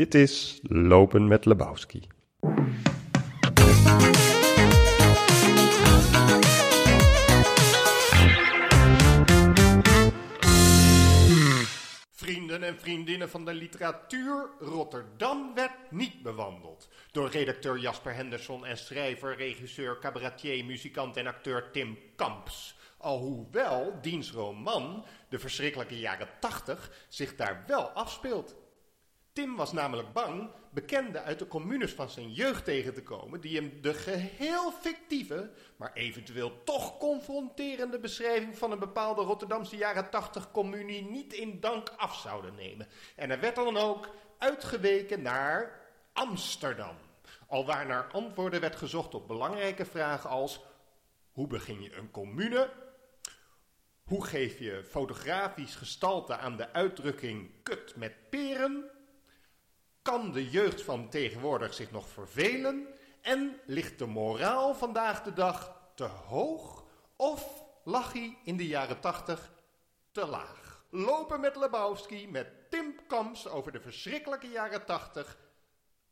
Dit is Lopen met Lebowski. Vrienden en vriendinnen van de literatuur, Rotterdam werd niet bewandeld. Door redacteur Jasper Henderson en schrijver, regisseur, cabaretier, muzikant en acteur Tim Kamps. Alhoewel diens roman, de verschrikkelijke jaren 80, zich daar wel afspeelt. Tim was namelijk bang bekenden uit de communes van zijn jeugd tegen te komen, die hem de geheel fictieve, maar eventueel toch confronterende beschrijving van een bepaalde Rotterdamse jaren 80 communie niet in dank af zouden nemen. En er werd dan ook uitgeweken naar Amsterdam, alwaar naar antwoorden werd gezocht op belangrijke vragen als hoe begin je een commune? Hoe geef je fotografisch gestalte aan de uitdrukking kut met peren? Kan de jeugd van tegenwoordig zich nog vervelen? En ligt de moraal vandaag de dag te hoog? Of lag hij in de jaren tachtig te laag? Lopen met Lebowski met Tim Kams over de verschrikkelijke jaren tachtig.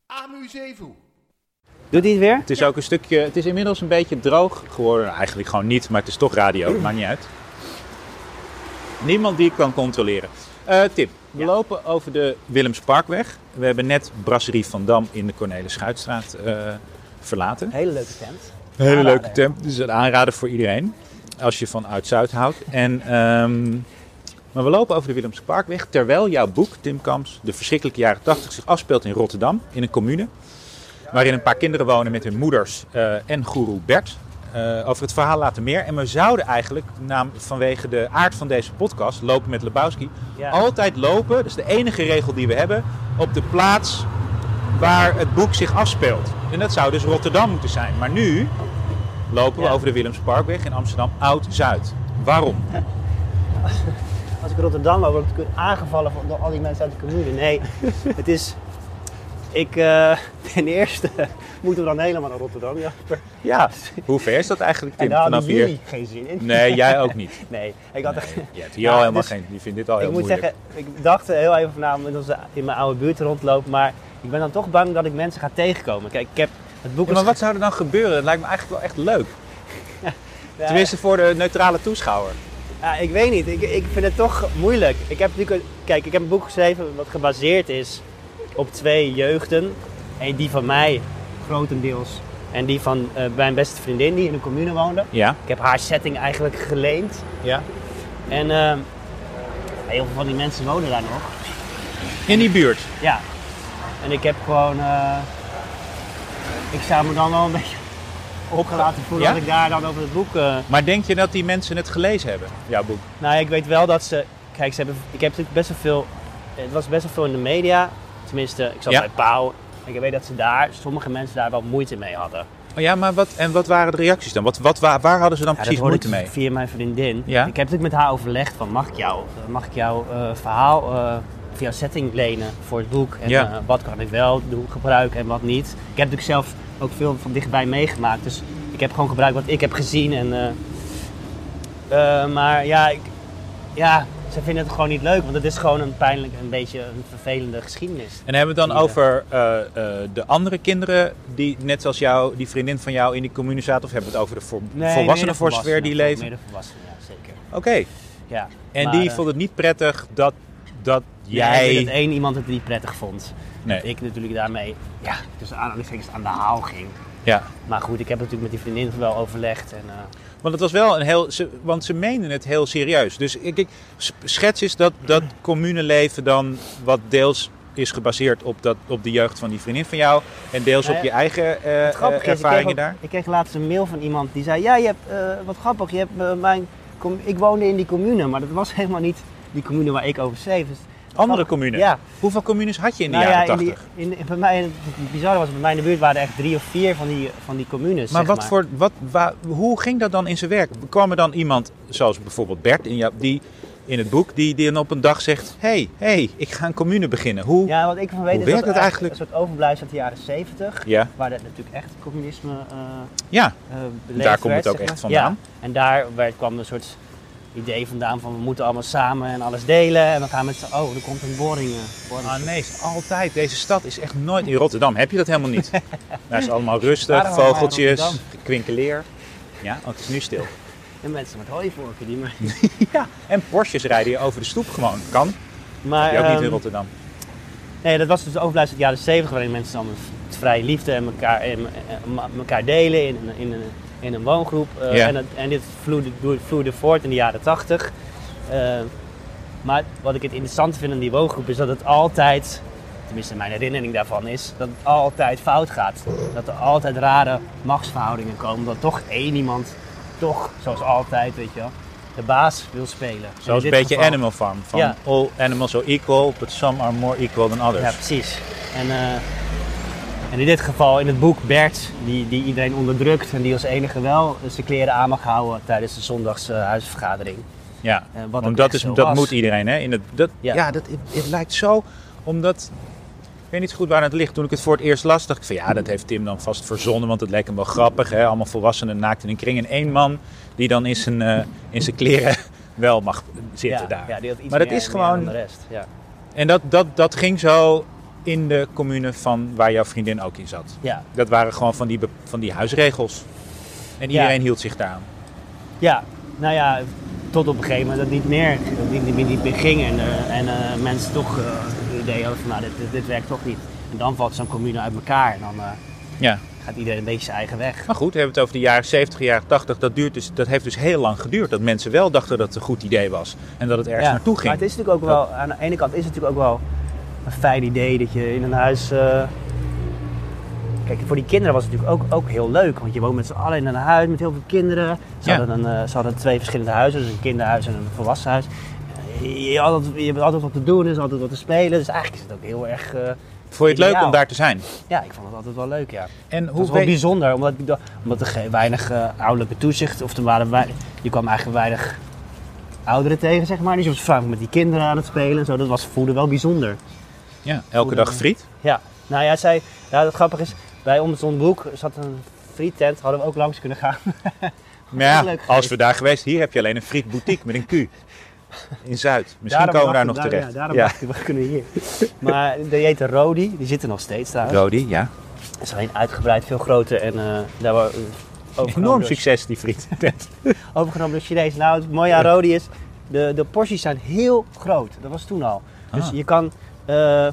Amusez-vous. Doet hij het weer? Het is ook een stukje, het is inmiddels een beetje droog geworden. Eigenlijk gewoon niet, maar het is toch radio, maakt niet uit. Niemand die ik kan controleren. Eh Tim, we lopen over de Willemsparkweg. We hebben net Brasserie van Dam in de Cornelis Schuitstraat eh, verlaten. Hele leuke tent. Hele Aanrader, leuke temp. Dus een aanrader voor iedereen. Als je van Oud-Zuid houdt. En, ehm, maar we lopen over de Willemse Parkweg. Terwijl jouw boek, Tim Kamps, de verschrikkelijke jaren 80 zich afspeelt in Rotterdam. In een commune. Waarin een paar kinderen wonen met hun moeders eh, en goeroe Bert. Eh, over het verhaal later meer. En we zouden eigenlijk, naam, vanwege de aard van deze podcast, Lopen met Lebowski, Ja. altijd lopen. Dat is de enige regel die we hebben. Op de plaats waar het boek zich afspeelt. En dat zou dus Rotterdam moeten zijn. Maar nu lopen we over de Willemsparkweg in Amsterdam Oud-Zuid. Waarom? Als ik Rotterdam loop, word ik aangevallen door al die mensen uit de commune. Nee, het is... Ik, eh, ten eerste moeten we dan helemaal naar Rotterdam, Jasper. Ja, hoe ver is dat eigenlijk, En Tim, daar hadden vanaf hier? geen zin in. Nee, jij ook niet. Nee, ik had er... Je hebt hier al Ja, helemaal dus geen... Je vindt dit al heel ik moet moeilijk. zeggen, ik dacht heel even vanavond in, mijn oude buurt rondlopen, maar ik ben dan toch bang dat ik mensen ga tegenkomen. Kijk, ik heb het boek... Ja, maar wat zou er dan gebeuren? Dat lijkt me eigenlijk wel echt leuk. Ja, Tenminste voor de neutrale toeschouwer. Ja, ik weet niet. Ik, ik vind het toch moeilijk. Ik heb natuurlijk kijk, ik heb een boek geschreven wat gebaseerd is op twee jeugden. En die van mij grotendeels. En die van eh, mijn beste vriendin die in een commune woonde. Ja? Ik heb haar setting eigenlijk geleend. Ja. En eh, heel veel van die mensen wonen daar nog. In die buurt. Ja. En ik heb gewoon... eh, ik zou me dan wel een beetje opgelaten voelen Ja? dat ik daar dan over het boek... Maar denk je dat die mensen het gelezen hebben, jouw boek? Nou, ik weet wel dat ze. Kijk, ze hebben, ik heb natuurlijk best wel veel. Het was best wel veel in de media. Tenminste, ik zat Ja. bij Pauw. Ik weet dat ze daar, sommige mensen daar wel moeite mee hadden. Oh ja, maar wat, en wat waren de reacties dan? Wat, wat, waar, waar hadden ze dan Ja, precies moeite mee? via mijn vriendin. Ja? Ik heb natuurlijk met haar overlegd van mag ik jou, mag ik jouw eh, verhaal eh jouw setting lenen voor het boek. En Ja. eh, wat kan ik wel doen, gebruiken en wat niet. Ik heb natuurlijk zelf ook veel van dichtbij meegemaakt. Dus ik heb gewoon gebruikt wat ik heb gezien. En, maar ja, ik, ja, ze vinden het gewoon niet leuk. Want het is gewoon een pijnlijk, een beetje een vervelende geschiedenis. En hebben we het dan over eh, eh, de andere kinderen die net zoals jou, die vriendin van jou in die commune zaten? Of hebben we het over de voor, volwassenen voor zover die leven? Meer de volwassenen, ja, zeker. Oké. Ja. En Maar, die eh, vond het niet prettig dat, dat jij... dat één iemand het niet prettig vond. Nee. Dat ik natuurlijk daarmee, ja, tussen aanhalingstekens aan de haal ging. Ja. Maar goed, ik heb natuurlijk met die vriendin wel overlegd. En, Want het was wel een heel... Ze, want ze meenden het heel serieus. Dus ik, ik schets is dat, dat communeleven dan wat deels is gebaseerd op, dat, op de jeugd van die vriendin van jou. En deels Nou op je eigen eh, eh, is, ik kreeg, ervaringen ook- daar. ik kreeg laatst een mail van iemand die zei, ja, je hebt, eh, wat grappig, je hebt mijn, ik woonde in die commune. Maar dat was helemaal niet die commune waar ik over schreef. Dus, Andere communes? Ja. Hoeveel communes had je in de Nou jaren ja, in 80? die, in, bij mij, het bizarre was, bij mij in de buurt waren er echt drie of vier van die, van die communes. Maar wat voor, wat, wa- hoe ging dat dan in zijn werk? Kwam er dan iemand, zoals bijvoorbeeld Bert in, jou, die, in het boek, die, die dan op een dag zegt: hey, hey, ik ga een commune beginnen. Hoe? Ja, wat ik van weet is dat het eigenlijk? een soort overblijfsel uit de jaren 70. Ja. Waar dat natuurlijk echt communisme eh Ja, eh, daar komt het ook echt vandaan. Ja, en daar werd, kwam een soort idee vandaan van we moeten allemaal samen en alles delen. En dan gaan we met z'n... Oh, er komt een boring. eh, boring. Ah nee, altijd. Deze stad is echt nooit... In Rotterdam heb je dat helemaal niet. Daar is allemaal rustig, in vogeltjes, kwinkeleer. Ja, oh, het is nu stil. En mensen met hooivorken die maar... Ja, en Porsches rijden je over de stoep gewoon. Kan. maar Je ook niet in ehm, Rotterdam. Nee, dat was dus de overblijfsel uit de jaren 70, waarin mensen dan met vrije liefde en elkaar, en, en- ma- elkaar delen in, in, een, in een woongroep. Eh, en, het- en dit vloeide, voort in de jaren 80. Eh, maar wat ik het interessante vind aan die woongroep is dat het altijd, tenminste mijn herinnering daarvan is, dat het altijd fout gaat. Dat er altijd rare machtsverhoudingen komen. Dat toch één iemand, toch zoals altijd, weet je wel, de baas wil spelen. En Zoals een beetje geval- Animal Farm. Van Ja. all animals are equal, but some are more equal than others. Ja, precies. En, eh, en in dit geval, in het boek Bert, die, die iedereen onderdrukt en die als enige wel zijn kleren aan mag houden tijdens de zondags eh, huisvergadering. Ja, Eh, wat want dat, is, dat was. moet iedereen. Hè? In het, dat, ja, Ja. dat, het, het lijkt zo, omdat... Ik weet niet zo goed waar het ligt. Toen ik het voor het eerst las, dacht ik van ja, dat heeft Tim dan vast verzonnen. Want het leek hem wel grappig. Hè? Allemaal volwassenen naakt in een kring. En één man die dan in zijn, eh, in zijn kleren wel mag zitten ja, daar. Ja, die had iets Maar dat is gewoon- de rest. Ja. En dat, dat, dat ging zo in de commune van waar jouw vriendin ook in zat. Ja. Dat waren gewoon van die, van die huisregels. En Ja. iedereen hield zich daaraan. ja, nou ja, tot op een gegeven moment dat niet meer, dat niet, niet, niet meer ging. En, eh, en eh, mensen toch eh, het idee hadden van nou, dit, dit, dit werkt toch niet. En dan valt zo'n commune uit elkaar en dan eh, Ja. gaat iedereen een beetje zijn eigen weg. Maar goed, we hebben het over de jaren 70, jaren 80. Dat, duurt dus, dat heeft dus heel lang geduurd. Dat mensen wel dachten dat het een goed idee was. En dat het ergens Ja, naartoe ging. Maar het is natuurlijk ook wel, aan de ene kant is het natuurlijk ook wel een fijn idee dat je in een huis. eh, Kijk, voor die kinderen was het natuurlijk ook, ook heel leuk, want je woont met z'n allen in een huis met heel veel kinderen. Ze, Ja. hadden, een, eh, ze hadden twee verschillende huizen, dus een kinderhuis en een volwassenhuis. Je, je, had altijd, je hebt altijd wat te doen, er is altijd wat te spelen, dus eigenlijk is het ook heel erg. eh, Vond je het leuk om daar te zijn? ja, ik vond het altijd wel leuk, ja. En Het hoe was wel bijzonder, omdat, omdat er geen- weinig ouderlijke toezicht, of er waren wei- je kwam eigenlijk weinig ouderen tegen, zeg maar. Dus je was vaak met die kinderen aan het spelen en zo. Dat was, voelde wel bijzonder. Ja, elke dag friet? Ja, nou ja, zij, ja, het grappige is, bij Om het Zonboek zat een frietent, hadden we ook langs kunnen gaan. Maar ja, leuk als we daar geweest, hier heb je alleen een frietboutique met een Q. In Zuid. Misschien Daarom komen we daar nog terecht. Ja, daarom ja. we kunnen hier. Maar die heette Rodi, die zit er nog steeds daar. Rodi, ja. is alleen uitgebreid, veel groter en eh daar was Enorm succes die friet. overgenomen door Chinezen. Nou, het mooie aan Rodi is, de, de porties zijn heel groot. Dat was toen al. Dus Ah. je kan, eh,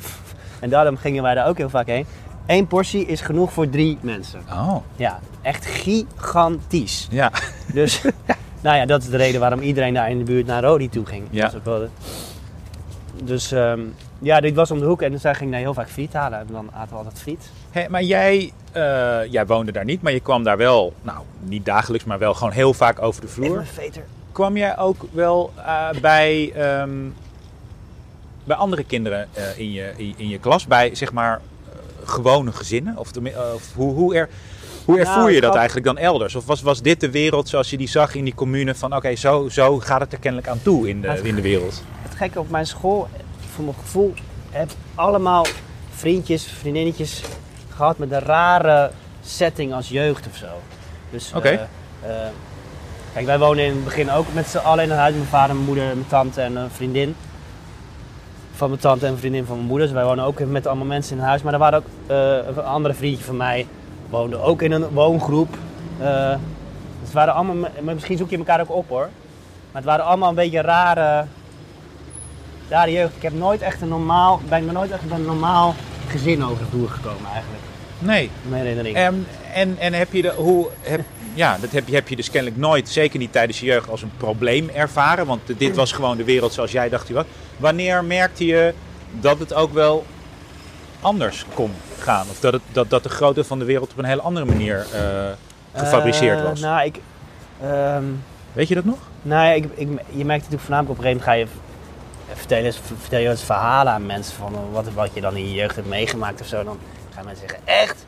en daarom gingen wij daar ook heel vaak heen. Eén portie is genoeg voor drie mensen. Oh, Ja, echt gigantisch. ja. Dus, nou ja, dat is de reden waarom iedereen daar in de buurt naar Rodi toe ging. Ja. Dat ook wel de- Dus ehm, ja, dit was om de hoek en zij ging daar heel vaak friet halen. En dan aten we altijd friet. Hé, maar jij, eh, jij woonde daar niet, maar je kwam daar wel, nou niet dagelijks, maar wel gewoon heel vaak over de vloer. een veter. Kwam jij ook wel eh, bij, ehm, bij andere kinderen eh, in, je, in, in je klas, bij zeg maar eh, gewone gezinnen? Of, eh, of hoe, hoe, er, hoe ervoer Nou, je ik dat had- eigenlijk dan elders? Of was, was dit de wereld zoals je die zag in die commune van oké, zo, zo gaat het er kennelijk aan toe in de, Het- in de wereld? Het gekke op mijn school, voor mijn gevoel, heb ik allemaal vriendjes, vriendinnetjes gehad met een rare setting als jeugd of zo. Dus, Oké. kijk, wij wonen in het begin ook met z'n allen in een huis. Mijn vader, mijn moeder, mijn tante en een vriendin. Van mijn tante en een vriendin van mijn moeder. Dus wij wonen ook met allemaal mensen in huis. Maar er waren ook eh, een andere vriendje van mij, woonde ook in een woongroep. Dus het waren allemaal, misschien zoek je elkaar ook op hoor. Maar het waren allemaal een beetje rare, rare jeugd. Ik heb nooit echt een normaal, ben nooit echt een normaal gezin over de vloer gekomen eigenlijk. Nee. Mijn herinnering. Ehm, en, en heb je de, hoe, heb, ja, dat heb je, heb je dus kennelijk nooit, zeker niet tijdens je jeugd, als een probleem ervaren. Want dit was gewoon de wereld zoals jij dacht die was. Wanneer merkte je dat het ook wel anders kon gaan? Of dat, het, dat, dat de grootte van de wereld op een hele andere manier eh, gefabriceerd Eh, was? nou, ik, ehm, Weet je dat nog? nou ja, ik, ik, je merkt natuurlijk voornamelijk op een gegeven moment ga je vertellen, vertel je eens verhalen aan mensen van eh, wat, wat je dan in je jeugd hebt meegemaakt of zo. Dan gaan mensen zeggen, echt?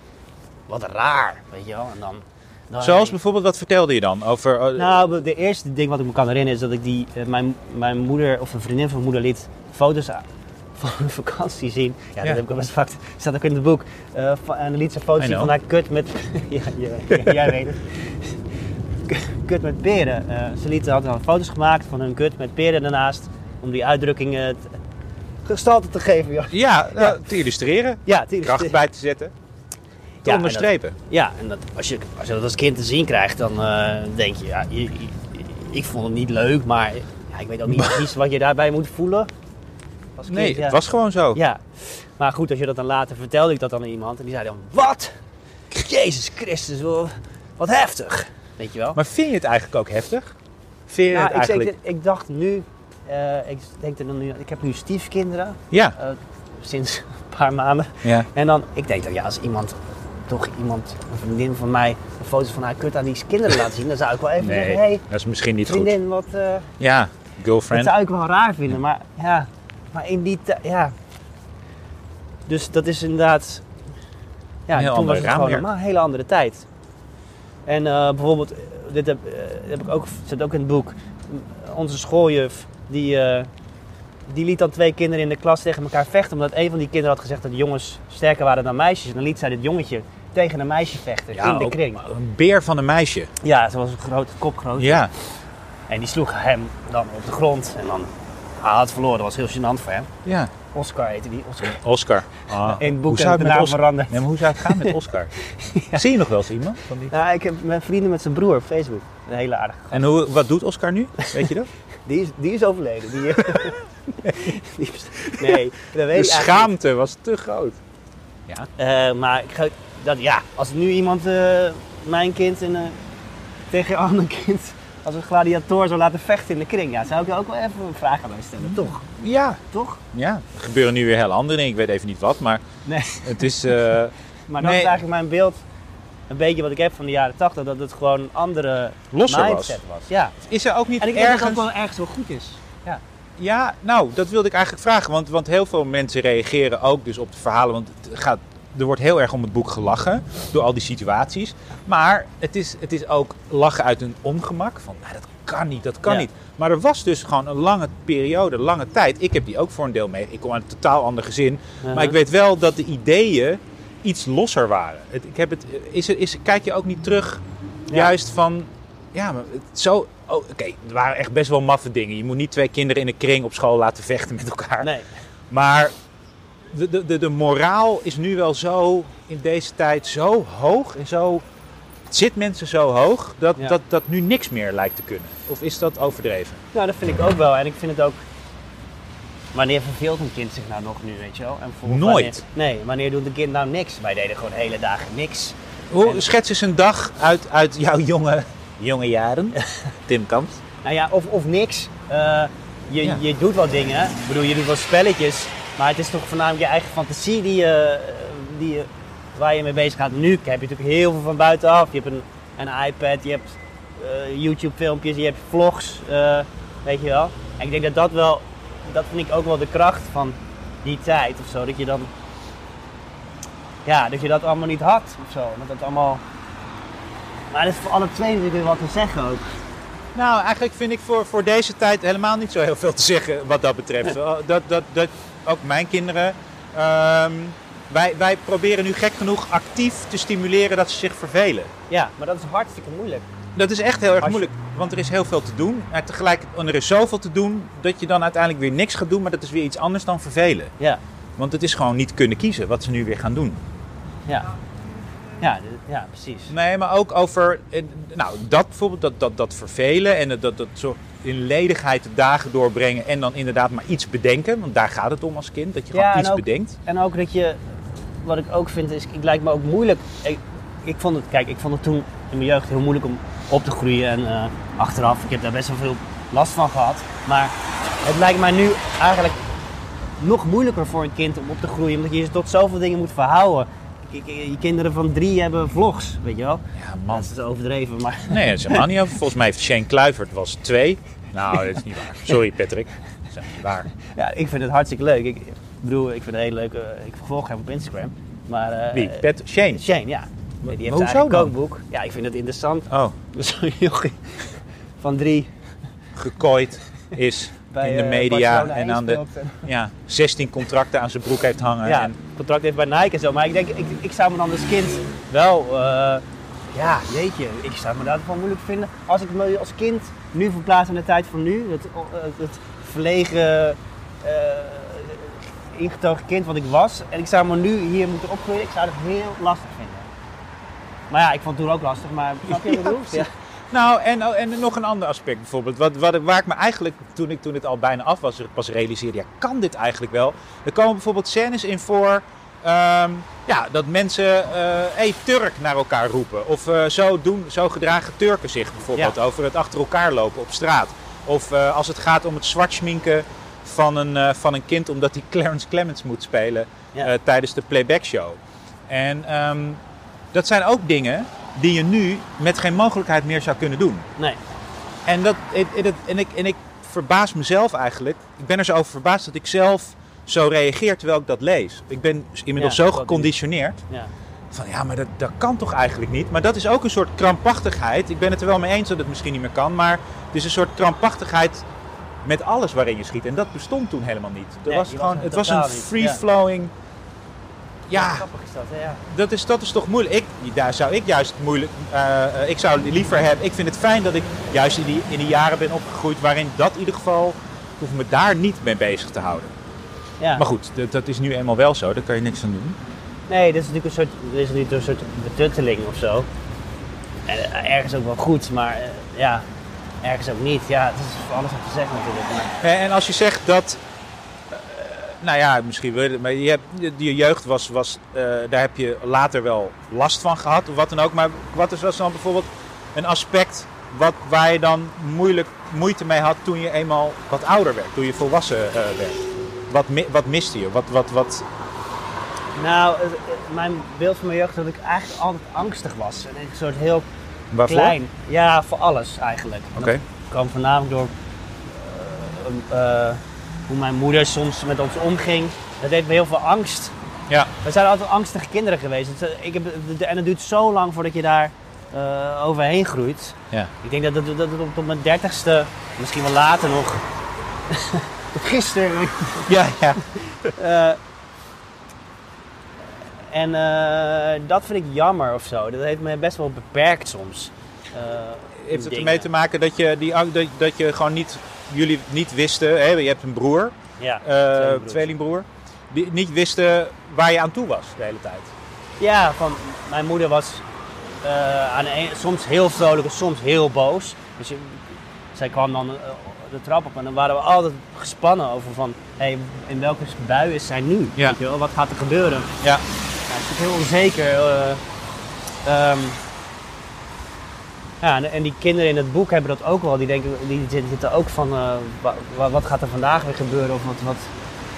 Wat raar, weet je wel. En dan, dan Zoals bijvoorbeeld, wat vertelde je dan over... eh, Nou, de eerste ding wat ik me kan herinneren is dat ik die, eh, mijn, mijn moeder of een vriendin van mijn moeder liet foto's van een vakantie zien. Ja, Ja. dat heb ik al best vaak. staat ook in het boek. Eh, van- en dan liet ze foto's zien van haar kut met. ja, jij weet het. kut met peren. Eh, ze lieten, hadden dan foto's gemaakt van hun kut met peren ernaast. Om die uitdrukkingen te- gestalte te geven. Ja, Ja, te illustreren. ja, het is- Kracht bij te zetten. Te Ja, en onderstrepen. Ja, en dat, als, je, als je dat als kind te zien krijgt, dan eh, denk je, ja, je- ik vond het niet leuk, maar ja, ik weet ook niet precies wat je daarbij moet voelen. Als kind, Nee, ja. het was gewoon zo. Ja, maar goed, als je dat dan later vertelde ik dat dan aan iemand en die zei dan, wat? Jezus Christus, wat heftig. Weet je wel? Maar vind je het eigenlijk ook heftig? Vind je Ja, het ik, eigenlijk... ik, ik dacht nu, eh, ik denk er dan nu, ik heb nu stiefkinderen Ja, eh, sinds een paar maanden. ja. En dan, ik denk dat ja, als iemand, toch iemand, een vriendin van mij, een foto's van haar kut aan die kinderen laat zien, dan zou ik wel even Nee, zeggen, hey, dat is misschien niet goed. vriendin, wat, eh, Ja, dat girlfriend. zou ik wel raar vinden. Maar ja, maar in die tijd, ja. Dus dat is inderdaad, ja, toen was het gewoon normaal, een hele andere tijd. En eh, bijvoorbeeld, dit heb, eh, heb ik ook, zit ook in het boek, onze schooljuf, die, die liet dan twee kinderen in de klas tegen elkaar vechten. Omdat een van die kinderen had gezegd dat de jongens sterker waren dan meisjes. En dan liet zij dit jongetje tegen een meisje vechten Ja, in de ook kring. Een beer van een meisje. Ja, ze was een groot, kopgroot. Ja, En die sloeg hem dan op de grond. En dan hij had verloren. Dat was heel gênant voor hem. ja. Oscar heette die. Oscar. Oscar. Ah. In het boek hoe zou ik het naam Oscar? veranderd. Nee, maar hoe zou het gaan met Oscar? Zie je nog wel eens iemand van die? Nou, ik heb mijn vrienden met zijn broer op Facebook. Een hele aardige gast. En hoe, wat doet Oscar nu? Weet je dat? Die is, die is overleden. Die, is- nee, dat weet De schaamte was te groot. Ja. Eh, maar ik ga, dat, ja, als nu iemand eh, mijn kind in, een- tegen een ander kind als een gladiator zou laten vechten in de kring, ja, zou ik er ook wel even een vraag aan mij stellen. Toch? Ja. Toch? Ja. Er gebeuren nu weer heel andere dingen. Ik weet even niet wat, maar Nee. het is... eh, Maar dat Nee. is eigenlijk mijn beeld, een beetje wat ik heb van de jaren 80, dat het gewoon een andere Losser was. mindset was. Ja. is er ook niet En ik denk dat ergens... dat ook wel ergens wel goed is. Ja. Ja, nou, dat wilde ik eigenlijk vragen. Want, want heel veel mensen reageren ook dus op de verhalen. Want het gaat, er wordt heel erg om het boek gelachen door al die situaties. Maar het is, het is ook lachen uit een ongemak. Van, nou, dat kan niet, dat kan Ja. niet. Maar er was dus gewoon een lange periode, lange tijd. Ik heb die ook voor een deel mee. Ik kom uit een totaal ander gezin. Maar ik weet wel dat de ideeën iets losser waren. Het, ik heb het, is er, is, kijk je ook niet terug Ja. juist van... Ja, maar het, zo... Oh, Oké, er waren echt best wel maffe dingen. Je moet niet twee kinderen in een kring op school laten vechten met elkaar. Nee. Maar de, de, de, de moraal is nu wel zo in deze tijd zo hoog en zo. Het zit mensen zo hoog dat, Ja. dat, dat nu niks meer lijkt te kunnen. Of is dat overdreven? Nou, dat vind ik ook wel. En ik vind het ook. Wanneer verveelt een kind zich nou nog nu, weet je wel? En Nooit. Wanneer, nee, wanneer doet een kind nou niks? Wij deden gewoon hele dagen niks. Hoe En- schets eens een dag uit, uit jouw jonge, jonge jaren, Tim Kamps? Nou ja, of, of niks. Eh, je, Ja. je doet wel dingen. Ik bedoel, je doet wel spelletjes. Maar het is toch voornamelijk je eigen fantasie die je, eh, die je, waar je mee bezig gaat. Nu heb je natuurlijk heel veel van buitenaf. Je hebt een, een iPad, je hebt eh, YouTube filmpjes, je hebt vlogs. weet je wel. En ik denk dat dat wel, dat vind ik ook wel de kracht van die tijd of zo. Dat je dan, ja, dat je dat allemaal niet had of zo. Dat het allemaal... Maar dat is voor alle twee natuurlijk wat te zeggen ook. Nou, eigenlijk vind ik voor, voor deze tijd helemaal niet zo heel veel te zeggen wat dat betreft. Dat, dat, dat, ook mijn kinderen. ehm, wij, wij proberen nu gek genoeg actief te stimuleren dat ze zich vervelen. Ja, maar dat is hartstikke moeilijk. Dat is echt heel erg moeilijk, want er is heel veel te doen. Maar tegelijk, en er is zoveel te doen dat je dan uiteindelijk weer niks gaat doen, maar dat is weer iets anders dan vervelen. Ja, Want het is gewoon niet kunnen kiezen wat ze nu weer gaan doen. ja. Ja, ja precies. Nee, maar ook over, eh, nou, dat bijvoorbeeld, dat, dat, dat vervelen en dat, dat, dat zo in ledigheid de dagen doorbrengen en dan inderdaad maar iets bedenken. Want daar gaat het om als kind, dat je Ja, gewoon en iets ook- bedenkt. En ook dat je, wat ik ook vind, is, het lijkt me ook moeilijk. Ik, ik vond het, kijk, ik vond het toen in mijn jeugd heel moeilijk om op te groeien. En eh, achteraf, ik heb daar best wel veel last van gehad. Maar het lijkt mij nu eigenlijk nog moeilijker voor een kind om op te groeien. Omdat je je tot zoveel dingen moet verhouden. Je kinderen van drie hebben vlogs, weet je wel. Ja, Dat man. is overdreven, maar... Nee, dat is helemaal niet over. Volgens mij heeft Shane Kluivert was twee. Nou, dat is niet waar. Sorry Patrick. Dat is niet waar. Ja, ik vind het hartstikke leuk. Ik, bedoel, ik vind het heel leuk. ik volg hem op Instagram. Maar, eh, Wie? Pet? Shane? Shane, ja. Die heeft hoezo een kookboek. Ja, ik vind het interessant. Oh, jochie van drie gekooid is bij in de eh, media en aan de en- ja, 16 contracten aan zijn broek heeft hangen. ja, En, contract heeft bij Nike en zo. Maar ik denk, ik, ik zou me dan als kind wel... eh, Ja, jeetje, ik zou me daar wel moeilijk vinden. Als ik me als kind nu verplaats in de tijd van nu, het, het, verlegen, eh, ingetogen kind wat ik was, en ik zou me nu hier moeten opgroeien, ik zou het heel lastig vinden. Maar ja, ik vond het toen ook lastig, maar snap je wat ik bedoel? Nou, en, oh, en nog een ander aspect bijvoorbeeld. Wat, wat, waar ik me eigenlijk, toen, ik, toen het al bijna af was, pas realiseerde, ja, kan dit eigenlijk wel? Er komen bijvoorbeeld scènes in voor, ehm, ja, dat mensen, eh hey, Turk naar elkaar roepen. Of eh, zo, doen, zo gedragen Turken zich bijvoorbeeld Ja. over het achter elkaar lopen op straat. Of eh, als het gaat om het zwart schminken van een, van een kind omdat hij Clarence Clemens moet spelen Ja. tijdens de playback show. En ehm, dat zijn ook dingen die je nu met geen mogelijkheid meer zou kunnen doen. Nee, En, dat, en, ik, en ik verbaas mezelf eigenlijk. Ik ben er zo over verbaasd dat ik zelf zo reageer terwijl ik dat lees. Ik ben inmiddels Ja, zo geconditioneerd. ja. Van ja, maar dat, dat kan toch eigenlijk niet? Maar dat is ook een soort krampachtigheid. Ik ben het er wel mee eens dat het misschien niet meer kan. Maar het is een soort krampachtigheid met alles waarin je schiet. En dat bestond toen helemaal niet. Er Nee, was gewoon, was het was een ja. Ja, grappig is dat, hè, ja. dat is, dat is toch moeilijk. Ik, daar zou ik juist moeilijk. eh, eh, ik zou liever hebben. Ik vind het fijn dat ik juist in die, in die jaren ben opgegroeid waarin dat in ieder geval. hoef me daar niet mee bezig te houden. ja. Maar goed, dat, dat is nu eenmaal wel zo. Daar kan je niks aan doen. Nee, dit is natuurlijk een soort, dit is natuurlijk een soort betutteling of zo. En eh, ergens ook wel goed, maar ja, ergens ook niet. Ja, het is voor alles om te zeggen natuurlijk. En als je zegt dat. Nou ja, misschien wil je het, maar je, hebt, je- je jeugd was, was eh, daar heb je later wel last van gehad of wat dan ook. Maar wat is was dan bijvoorbeeld een aspect wat, waar je dan moeilijk, moeite mee had toen je eenmaal wat ouder werd, toen je volwassen eh, werd? Wat, wat miste je? Wat, wat, wat, nou, mijn beeld van mijn jeugd dat ik eigenlijk altijd angstig was. En een soort heel waarvoor? klein. Ja, voor alles eigenlijk. En Oké. Dat kwam voornamelijk door eh, hoe mijn moeder soms met ons omging. Dat deed me heel veel angst. Ja. We zijn altijd angstige kinderen geweest. Eh, ik heb, en het duurt zo lang voordat je daar eh, overheen groeit. Ja. Ik denk dat het, dat op, mijn dertigste, misschien wel later nog. Gisteren. Ja, ja. eh, en dat vind ik jammer of zo. Dat heeft me best wel beperkt soms. Heeft het ermee te maken dat je, die, dat, dat je gewoon niet, jullie niet wisten, hè? je hebt een broer, Ja, eh, tweelingbroer, die niet wisten waar je aan toe was de hele tijd. Ja, van mijn moeder was eh, aan een- soms heel vrolijk en soms heel boos. Dus je- zij kwam dan eh, de trap op en dan waren we altijd gespannen over van, hey, in welke bui is zij nu? Ja. Weet je wel? Wat gaat er gebeuren? Ja. Ja, het is heel onzeker. eh, ehm, ja, en, die kinderen in het boek hebben dat ook wel. Die, denken, die zitten ook van, eh, wa- wa- wat gaat er vandaag weer gebeuren? Of wat, wat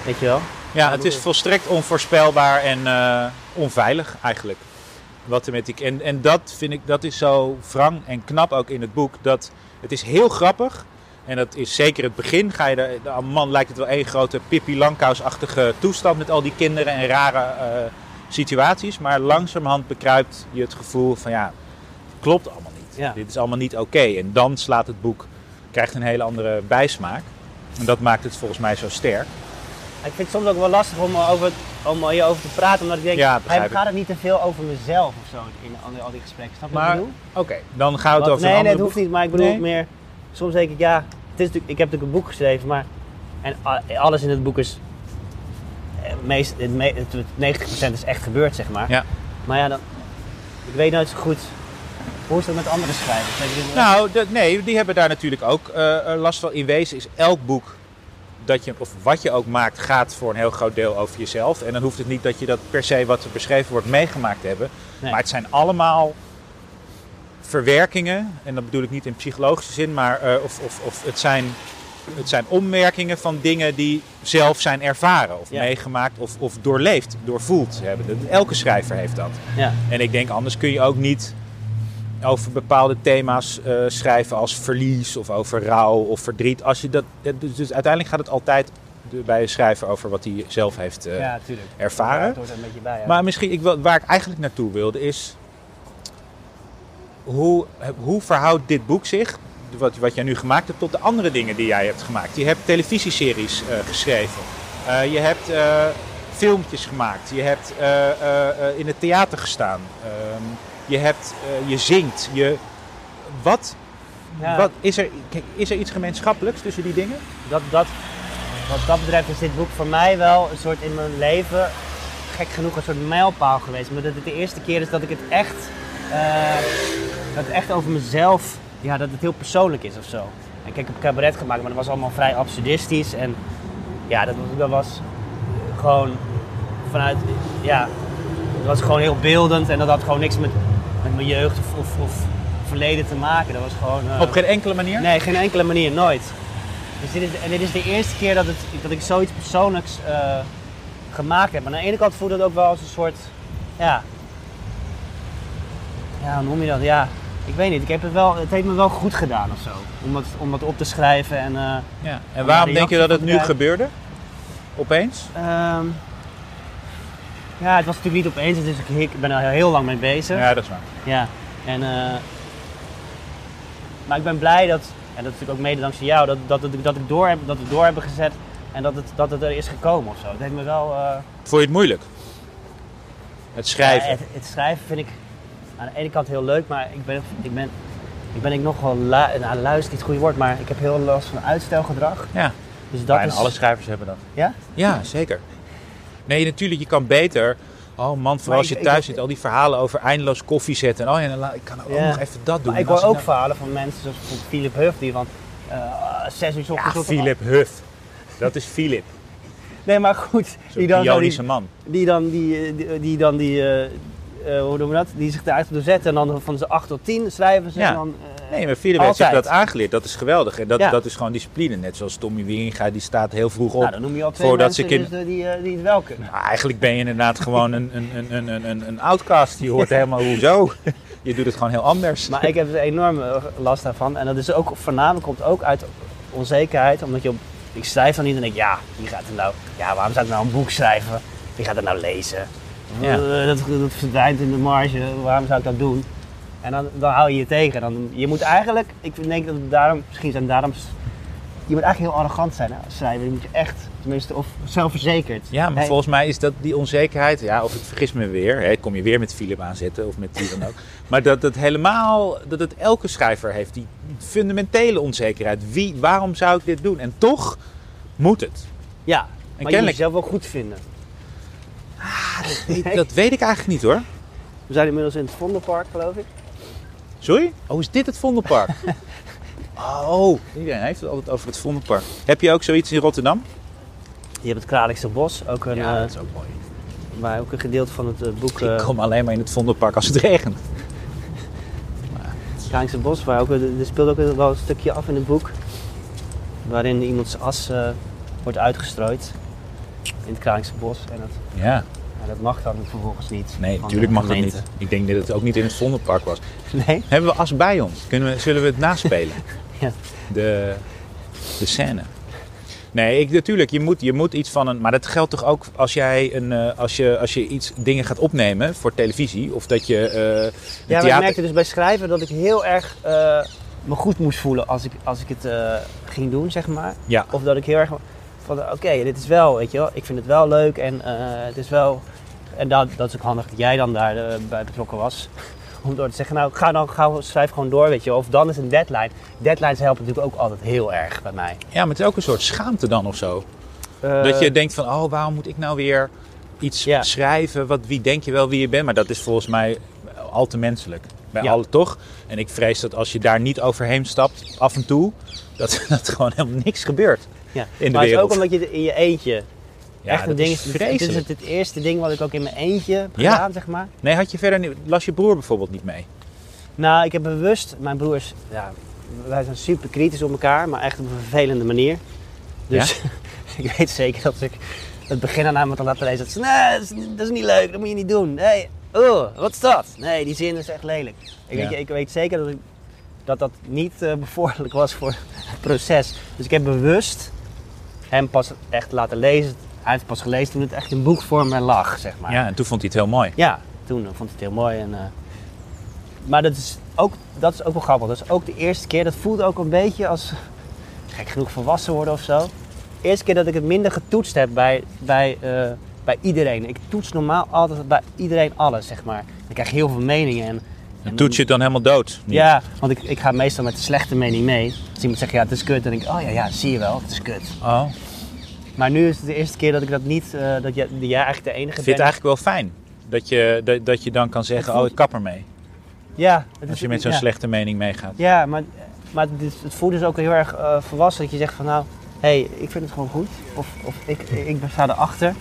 weet je wel? Ja, het is volstrekt onvoorspelbaar en eh, onveilig eigenlijk. Wat er met en, en dat vind ik, dat is zo wrang en knap ook in het boek. Dat het is heel grappig. En dat is zeker het begin. Ga je de man lijkt het wel één grote Pippi Langkous-achtige toestand met al die kinderen en rare eh, situaties. Maar langzamerhand bekruipt je het gevoel van ja, het klopt allemaal. Ja. Dit is allemaal niet oké. En dan slaat het boek, krijgt een hele andere bijsmaak. En dat maakt het volgens mij zo sterk. Ik vind het soms ook wel lastig om, er over, om hierover te praten, omdat ik denk, Ja, hij gaat het niet te veel over mezelf of zo in al die, al die gesprekken. Snap je wat ik bedoel? oké, dan gaan we het over nee, nee, het hoeft niet, maar ik bedoel Nee. meer, soms denk ik, ja, het is natuurlijk, ik heb natuurlijk een boek geschreven, maar en alles in het boek is, eh, meest, het, me- het, het 90% is echt gebeurd, zeg maar. Ja. Maar ja, dan, ik weet nooit zo goed, hoe is dat met andere schrijvers? Nou, de- nee, die hebben daar natuurlijk ook eh, eh, last van. In wezen is elk boek dat je, of wat je ook maakt, gaat voor een heel groot deel over jezelf. En dan hoeft het niet dat je dat per se wat er beschreven wordt meegemaakt hebben. Nee. Maar het zijn allemaal verwerkingen. En dat bedoel ik niet in psychologische zin, maar eh, of, of, of het, zijn, het zijn ommerkingen van dingen die zelf zijn ervaren. Of Ja. meegemaakt of, of doorleefd, doorvoeld hebben. Elke schrijver heeft dat. ja. En ik denk, anders kun je ook niet over bepaalde thema's eh, schrijven als verlies of over rouw of verdriet. Als je dat, dus, dus uiteindelijk gaat het altijd bij een schrijver over wat hij zelf heeft eh, ja, ervaren. Er een bij, ja. Maar misschien, ik, waar ik eigenlijk naartoe wilde is, hoe, hoe verhoudt dit boek zich, wat, wat jij nu gemaakt hebt, tot de andere dingen die jij hebt gemaakt? Je hebt televisieseries eh, geschreven, je hebt filmpjes gemaakt, je hebt in het theater gestaan. Ehm, je, hebt, eh, je zingt. Je, wat, Ja, wat, is, er, is er iets gemeenschappelijks tussen die dingen? dat, dat, wat dat betreft is dit boek voor mij wel een soort in mijn leven, gek genoeg, een soort mijlpaal geweest. Omdat het de eerste keer is dat ik het echt, eh, dat het echt over mezelf, ja, dat het heel persoonlijk is of zo. En kijk, ik heb cabaret gemaakt, maar dat was allemaal vrij absurdistisch. En ja, dat, was- dat was gewoon vanuit, ja, dat was gewoon heel beeldend. En dat had gewoon niks met, met mijn jeugd of, of, of verleden te maken. Dat was gewoon... eh, Op geen enkele manier? Nee, geen enkele manier, nooit. Dus dit is, en dit is de eerste keer dat, het, dat ik zoiets persoonlijks eh, gemaakt heb. Maar aan de ene kant voelde het ook wel als een soort, ja, ja, hoe noem je dat? Ja, ik weet niet. Ik heb het, wel, het heeft me wel goed gedaan of zo. Om dat, om dat op te schrijven en... eh, Ja. En Om waarom denk je dat het nu gebeurde? Opeens? ehm, ja, het was natuurlijk niet opeens. Het is, ik ben er heel lang mee bezig. Ja, dat is waar. Ja, en, eh, maar ik ben blij dat, en dat is natuurlijk ook mede dankzij jou, dat, dat, dat, ik door heb, dat we door hebben gezet en dat het, dat het er is gekomen of zo. Het heeft me wel... eh, Vond je het moeilijk? Het schrijven? ja, het, het schrijven vind ik aan de ene kant heel leuk, maar ik ben, ik ben, ik ben ik nog wel, lu, nou luister is niet het goede woord, maar ik heb heel last van uitstelgedrag. ja. Dus dat Bijna is... alle schrijvers hebben dat. Ja? Ja, zeker. Nee, natuurlijk, je kan beter... Oh man, vooral als je ik- thuis ik- zit, al die verhalen over eindeloos koffie zetten. En oh ja, dan ik kan ook Ja. nog even dat doen. Maar ik hoor ook nou- verhalen van mensen zoals Philip Huff, die van eh zes uur 's Ja, ochtends... tot- Philip Huff. Dat is Philip. Nee, maar goed. Zo'n dan- pionische man. die dan die, eh, die, die dan die, eh, eh, hoe noemen we dat? Die zich eruit doorzetten en dan van ze 8 tot 10 schrijven ze Ja. en dan... Nee, maar Philip heeft dat aangeleerd. Dat is geweldig. En dat, Ja. dat is gewoon discipline. Net zoals Tommy Wieringa, die staat heel vroeg op. nou, dan noem je al twee voordat mensen ze kind- dus, die, eh, die het wel kunnen. Nou, eigenlijk ben je inderdaad gewoon een, een, een, een, een, een, outcast. Je hoort helemaal hoezo. Je doet het gewoon heel anders. Maar ik heb er enorm eh, last daarvan. En dat is ook voornamelijk komt ook uit onzekerheid. Omdat je op, ik schrijf dan niet en denk, ja, wie gaat er nou, ja, waarom zou ik nou een boek schrijven? Wie gaat er nou lezen? Ja. Eh, dat, dat verdwijnt in de marge, waarom zou ik dat doen? En dan, dan hou je je tegen. Dan, je moet eigenlijk, ik denk dat het daarom, misschien zijn daarom, je moet eigenlijk heel arrogant zijn als schrijver. Je moet je echt, tenminste, of zelfverzekerd. Ja, maar Hey, volgens mij is dat die onzekerheid, ja, of ik vergis me weer, hè, kom je weer met Philip aanzetten of met wie dan ook. Maar dat het helemaal, dat het elke schrijver heeft, die fundamentele onzekerheid. Wie, waarom zou ik dit doen? En toch moet het. Ja, maar je moet kennelijk- jezelf wel goed vinden. Dat weet ik eigenlijk niet hoor. We zijn inmiddels in het Vondelpark, geloof ik. Sorry? Oh, is dit het Vondelpark? oh, iedereen heeft het altijd over het Vondelpark. Heb je ook zoiets in Rotterdam? Je hebt het Kralingse Bos, ook een, Ja, eh, dat is ook mooi. waar ook een gedeelte van het eh, boek eh Ik kom alleen maar in het Vondelpark als het regent. Kralingse Bos, waar ook, er speelt ook wel een stukje af in het boek. Waarin iemands as eh, wordt uitgestrooid in het Kralingse Bos. En dat, ja, dat mag dan vervolgens niet. nee, natuurlijk mag dat niet. Ik denk dat het ook niet in het Vondelpark was. Nee? Hebben we as bij ons? Kunnen we, zullen we het naspelen? Ja. De, de scène. Nee, ik, natuurlijk, je moet, je moet iets van een... Maar dat geldt toch ook als jij een, eh, als je, als je iets, dingen gaat opnemen voor televisie. Of dat je eh, Ja, maar ik theater... merkte dus bij schrijven dat ik heel erg eh, me goed moest voelen als ik, als ik het ging doen, zeg maar. Ja, Of dat ik heel erg van, oké, dit is wel, weet je wel, ik vind het wel leuk en eh, het is wel... En dat, dat is ook handig dat jij dan daarbij bij betrokken was. Om door te zeggen, nou, ga dan, ga, schrijf gewoon door, weet je. Of dan is een deadline. Deadlines helpen natuurlijk ook altijd heel erg bij mij. ja, maar het is ook een soort schaamte dan of zo. Eh, Dat je denkt van, oh, waarom moet ik nou weer iets schrijven? Wat, wie denk je wel wie je bent? Maar dat is volgens mij al te menselijk. Bij Ja. alle toch? En ik vrees dat als je daar niet overheen stapt, af en toe, dat, dat gewoon helemaal niks gebeurt ja. in de maar het is ook omdat je het in je eentje ja, echt een ding is is. Dit is vreselijk. het, het eerste ding wat ik ook in mijn eentje heb Ja. gedaan, zeg maar. Nee, had je verder niet, las je broer bijvoorbeeld niet mee? Nou, ik heb bewust, mijn broers, ja, wij zijn super kritisch op elkaar, maar echt op een vervelende manier. Dus ik weet zeker dat ik het begin aan hem had laten lezen, dat ze, nee, dat is, dat is niet leuk, dat moet je niet doen. Nee, oh, wat is dat? Nee, die zin is echt lelijk. Ik, Ja. weet, ik weet zeker dat, ik, dat dat niet eh, bevorderlijk was voor het proces. Dus ik heb bewust hem pas echt laten lezen. Hij heeft het pas gelezen toen het echt in boekvorm er lag, zeg maar. Ja, en toen vond hij het heel mooi. Ja, toen eh, vond ik het heel mooi. En, eh, maar dat is, ook, dat is ook wel grappig. Dat is ook de eerste keer. Dat voelt ook een beetje als gek genoeg volwassen worden of zo. Eerste keer dat ik het minder getoetst heb bij, bij, eh, bij iedereen. Ik toets normaal altijd bij iedereen alles, zeg maar. Dan krijg je heel veel meningen. En En toets je het dan helemaal dood? Niet? Ja, want ik, ik ga meestal met de slechte mening mee. Als iemand zegt ja, het is kut, dan denk ik, oh ja, ja, zie je wel, het is kut. Oh. Maar nu is het de eerste keer dat ik dat niet, eh, dat jij, jij eigenlijk de enige Ik vind het bent. eigenlijk wel fijn. Dat je, dat, dat je dan kan zeggen, voelt- oh ik kap ermee. Ja, het Als je met zo'n ja. slechte mening meegaat. Ja, maar, maar het, het voelt dus ook heel erg eh, volwassen dat je zegt van nou, hé, hey, ik vind het gewoon goed. Of, of ik, ik sta erachter.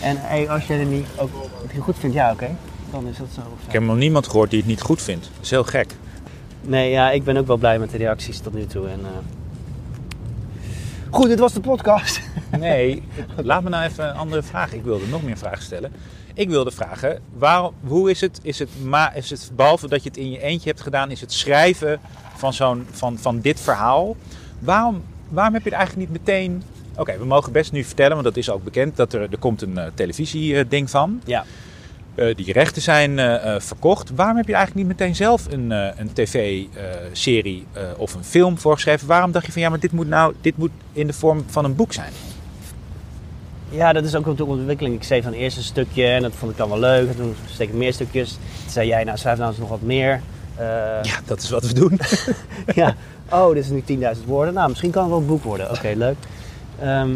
En hey, als je het niet ook goed vindt, ja oké, dan is dat zo. Ik heb nog niemand gehoord die het niet goed vindt. Dat is heel gek. Nee, ja, ik ben ook wel blij met de reacties tot nu toe. En, eh, Goed, dit was de podcast. Nee, laat me nou even een andere vraag. Ik wilde nog meer vragen stellen. Ik wilde vragen, waarom, hoe is het, is het, ma, is het, behalve dat je het in je eentje hebt gedaan, is het schrijven van, zo'n, van, van dit verhaal. Waarom, waarom heb je er eigenlijk niet meteen... Oké, we mogen best nu vertellen, want dat is ook bekend, dat er, er komt een eh, televisieding van. Ja. Eh, die rechten zijn eh, eh, verkocht. Waarom heb je eigenlijk niet meteen zelf een, een tv-serie of een film voorgeschreven? Waarom dacht je van ja, maar dit moet nou dit moet in de vorm van een boek zijn? Ja, dat is ook een ontwikkeling. Ik schreef dan eerst een stukje en dat vond ik dan wel leuk. En toen steek ik meer stukjes. Toen zei jij, nou schrijf nou eens nog wat meer. Ja, dat is wat we doen. ja. Oh, dit is nu 10.000 woorden. Nou, misschien kan het wel een boek worden. Oké, leuk. Ehm,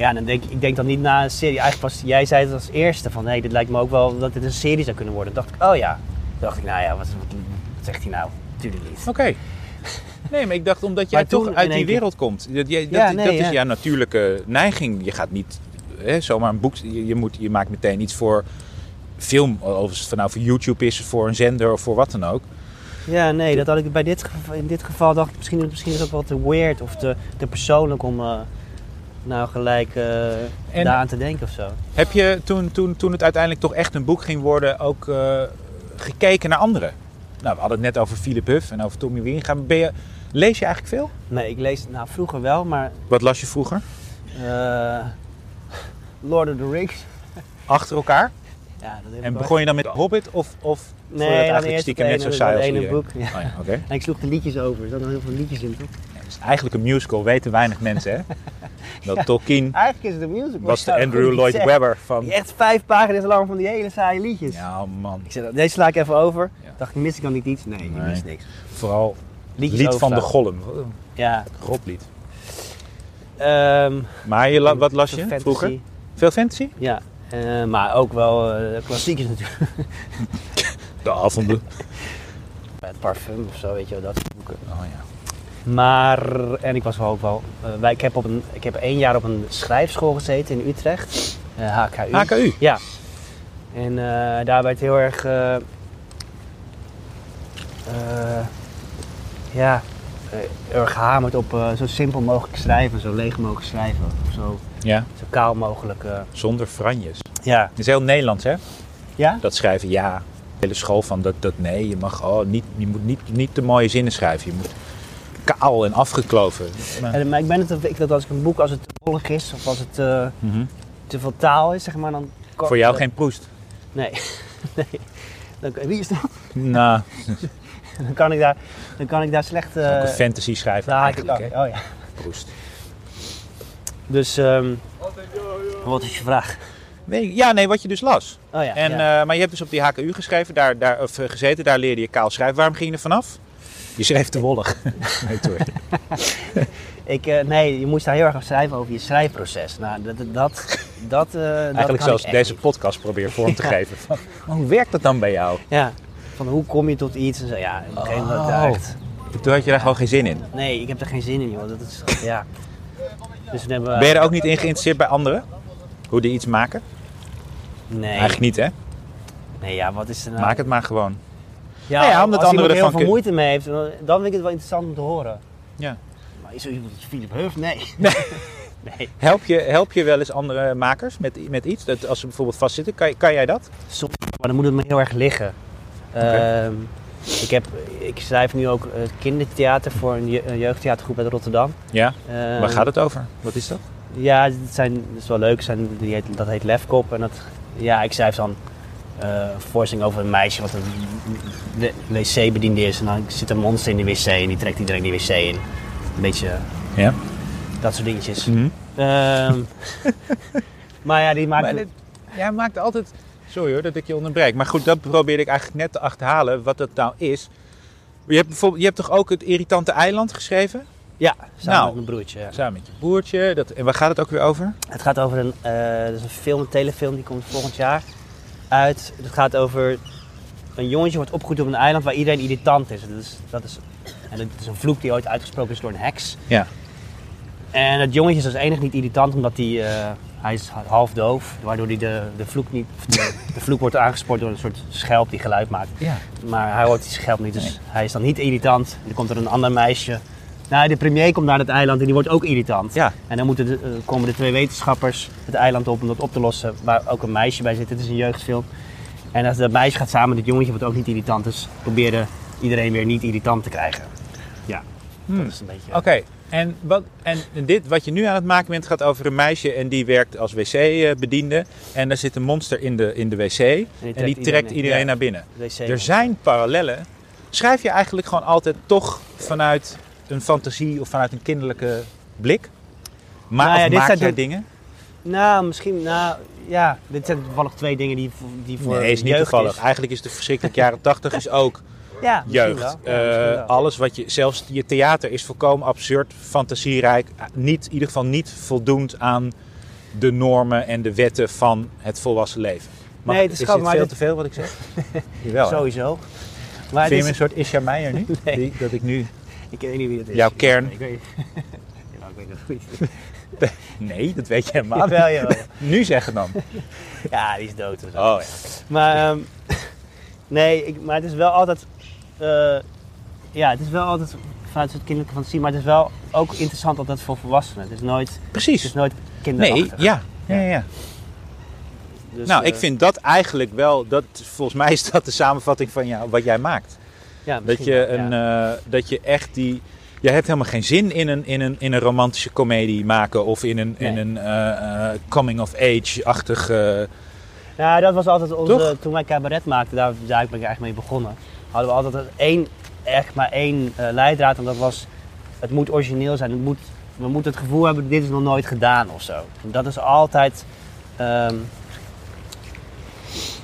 ja, dan denk ik, ik denk dan niet na een serie. Eigenlijk was, jij zei het als eerste van, hé, dit lijkt me ook wel dat dit een serie zou kunnen worden. Toen dacht ik, oh ja. Toen dacht ik, nou ja, wat, wat, wat zegt hij nou? Tuurlijk niet. Oké. Nee, maar ik dacht omdat jij toch uit die wereld komt. Dat, jij, dat, Ja, nee, dat is ja. jouw natuurlijke neiging. Je gaat niet hè, zomaar een boek... Je, je, moet, je maakt meteen iets voor film. Of het nou voor YouTube is, voor een zender of voor wat dan ook. Ja, nee, dat had ik bij dit geval, in dit geval dacht ik misschien, misschien is het ook wel te weird of te, te persoonlijk om eh, nou gelijk En- daaraan te denken of zo. Heb je toen, toen, toen het uiteindelijk toch echt een boek ging worden ook eh, gekeken naar anderen? Nou, we hadden het net over Philip Huff en over Tommy Wieringa. Ben je, lees je eigenlijk veel? Nee, ik lees nou vroeger wel, maar Wat las je vroeger? eh, Lord of the Rings. Achter elkaar? Ja, dat En begon je dan met Hobbit of, of vond je Nee, dat eigenlijk stiekem net zo saai als ene boek, ja. Oh ja. En ik sloeg de liedjes over. Er zaten heel veel liedjes in, toch? Eigenlijk een musical, weten weinig mensen hè. Dat Tolkien Eigenlijk is het een musical. was de Andrew Lloyd. Webber van... Die Echt vijf pagina's lang van die hele saaie liedjes. Ja man, Ik zei, deze sla ik even over. Ja. Dacht ik, mis ik dan niet iets? Nee, je Nee. mist niks. vooral Liedjes lied van de. Gollum. Ja. Roblied. Ehm, Maar je, la- wat las je fantasy. vroeger? Veel fantasy? Ja, eh, maar ook wel eh klassiekers natuurlijk. De avonden. Het parfum of zo, weet je wel, dat soort boeken. Oh ja. Maar, en ik was wel ook wel, wij, ik, heb op een, ik heb één jaar op een schrijfschool gezeten in Utrecht, eh, HKU. HKU? Ja. En eh, daar werd heel erg, ja, erg gehamerd op zo simpel mogelijk schrijven, zo leeg mogelijk schrijven. Of zo, Ja, zo kaal mogelijk. zonder franjes. ja. Het is heel Nederlands hè? Ja? Dat schrijven, ja. De hele school van dat, dat nee, je mag oh, niet, je moet niet, niet te mooie zinnen schrijven. Je moet kaal en afgekloven. Maar- En, maar ik ben het, ik dat als ik een boek, als het te wollig is of als het eh, Mhm. te veel taal is, zeg maar, dan... Voor jou geen proest. Nee. nee. Dan, wie is dat? Nou, Dan kan ik daar, dan kan ik daar slecht... eh, ook een fantasy schrijver daar haak ik hè? Oh ja. Proest. Dus, ehm, wat is je vraag? Nee, ja, nee, wat je dus las. Oh ja. En, ja. eh, maar je hebt dus op die HKU geschreven, daar, daar, of, eh, gezeten, daar leerde je kaal schrijven. Waarom ging je er vanaf? Je schreef te wollig. nee, ik, eh, nee, je moest daar heel erg op schrijven over je schrijfproces. Nou, dat... dat, dat, eh, dat Eigenlijk zoals echt deze niet. podcast probeer vorm te Ja. geven. Van, hoe werkt dat dan bij jou? Ja. Van hoe kom je tot iets en zo. Ja, op een gegeven moment Oh. echt... Toen had je daar gewoon geen zin in. Nee, ik heb er geen zin in, joh. Dat is, ja. Dus toen hebben we... Ben je er ook niet in geïnteresseerd bij anderen? Hoe die iets maken? Nee. Eigenlijk niet, hè? Nee, ja, wat is er nou? Maak het maar gewoon. Ja, Nou ja, omdat als anderen er heel veel moeite mee heeft, dan vind ik het wel interessant om te horen. Ja. Maar is er iemand als Philip Huff? Nee. nee. Help je, help je wel eens andere makers met, met iets? Dat als ze bijvoorbeeld vastzitten, kan, kan jij dat? Soms, maar dan moet het me heel erg liggen. Ehm, ik, heb, ik schrijf nu ook eh, kindertheater voor een, je- een jeugdtheatergroep uit Rotterdam. Ja. Ehm, Waar gaat het over? Wat is dat? Ja, het zijn, dat is wel leuk. Het Zijn, die heet, dat heet Lefkop. En dat, ja, ik schrijf dan voorstelling over een meisje wat een wc-bediende is. En dan zit een monster in de wc en die trekt iedereen die wc in. Een beetje Ja. dat soort dingetjes. Mhm. Ehm, maar ja, die maakt... Maar dit- jij maakt altijd Sorry hoor dat ik je onderbreek. Maar goed, dat probeerde ik eigenlijk net te achterhalen wat dat nou is. Je hebt, bijvoorbeeld, je hebt toch ook het irritante eiland geschreven? Ja, samen Nou. met mijn broertje. ja. Samen met je broertje. Dat, en waar gaat het ook weer over? Het gaat over een, eh, dat is een film, een telefilm, die komt volgend jaar uit. Het gaat over een jongetje wordt opgegroeid op een eiland waar iedereen irritant is. Dat is, dat is, en dat is een vloek die ooit uitgesproken is door een heks. Ja. En het jongetje is als enig niet irritant omdat hij, eh, hij is half doof, waardoor hij de, de, vloek niet, de vloek wordt aangespoord door een soort schelp die geluid maakt. Ja. Maar hij hoort die schelp niet, dus hij is dan niet irritant. En dan komt er een ander meisje. Nou, de premier komt naar het eiland en die wordt ook irritant. Ja. En dan moeten de, eh, komen de twee wetenschappers het eiland op om dat op te lossen, waar ook een meisje bij zit. Het is een jeugdfilm. En als dat meisje gaat samen met het jongetje, wat ook niet irritant is, proberen iedereen weer niet irritant te krijgen. Ja, dat is een beetje... Oké, en, wat, en dit wat je nu aan het maken bent gaat over een meisje en die werkt als wc-bediende. En daar zit een monster in de, in de wc en die trekt iedereen, iedereen- ja. naar binnen. Er zijn parallellen. Schrijf je eigenlijk gewoon altijd toch vanuit een fantasie of vanuit een kinderlijke blik? Maar Nou ja, dit maak zijn jij dingen? Nou, misschien, nou, ja, dit zijn toevallig twee dingen die, voor- die voor Nee, is niet toevallig. is. Eigenlijk is de verschrikkelijke jaren tachtig is ook Ja, jeugd. Ja, Eh, alles wat je, zelfs je theater is volkomen absurd, fantasierijk. Niet, in ieder geval niet voldoend aan de normen en de wetten van het volwassen leven. Mag, Nee, het is is gewoon- maar veel dit- te veel wat ik zeg? Jawel. Sowieso. Maar Vind je me een is, soort Isha Meijer nu? Nee. Die, dat ik nu... ik weet niet wie het is. Jouw kern. Ik weet, ja, ik weet het goed. Nee, dat weet je helemaal niet. Jawel, jawel. Nu zeggen dan. Ja, die is dood. of zo. Oh ja. Maar, ehm, nee, ik, maar het is wel altijd, eh, ja, het is wel altijd vanuit het kinderlijke fantasie, maar het is wel ook interessant altijd voor volwassenen. Het is nooit, het is Precies. nooit Nee, kinderachtig. ja. ja, ja, ja. Dus, nou, eh, ik vind dat eigenlijk wel, dat, volgens mij is dat de samenvatting van wat jij maakt. Ja, Dat je, wel, een, ja. eh, dat je echt die. Je hebt helemaal geen zin in een, in een, in een romantische komedie maken of in een, in een eh, eh, coming-of-age-achtig. eh, Nou, dat was altijd onze, Toch? toen wij cabaret maakten, daar, daar ben ik eigenlijk mee begonnen. Hadden we altijd één, echt maar één leidraad en dat was, het moet origineel zijn. Het moet, we moeten het gevoel hebben, dit is nog nooit gedaan of zo. Dat is altijd ehm,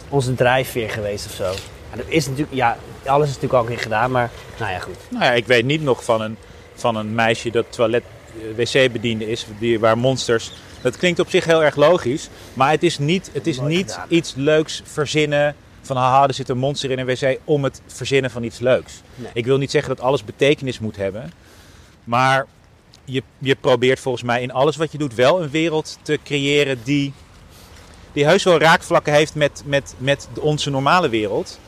onze drijfveer geweest of zo. En dat is natuurlijk, ja, alles is natuurlijk al een keer gedaan, maar nou ja, goed. nou ja, ik weet niet nog van een, van een meisje dat toilet eh, wc-bediende is, die, waar monsters. Dat klinkt op zich heel erg logisch, maar het is niet, het is niet gedaan. iets leuks verzinnen. Van haha, er zit een monster in een wc om het verzinnen van iets leuks. Nee. Ik wil niet zeggen dat alles betekenis moet hebben. Maar je, je probeert volgens mij in alles wat je doet wel een wereld te creëren die, die heus wel raakvlakken heeft met, met, met onze normale wereld.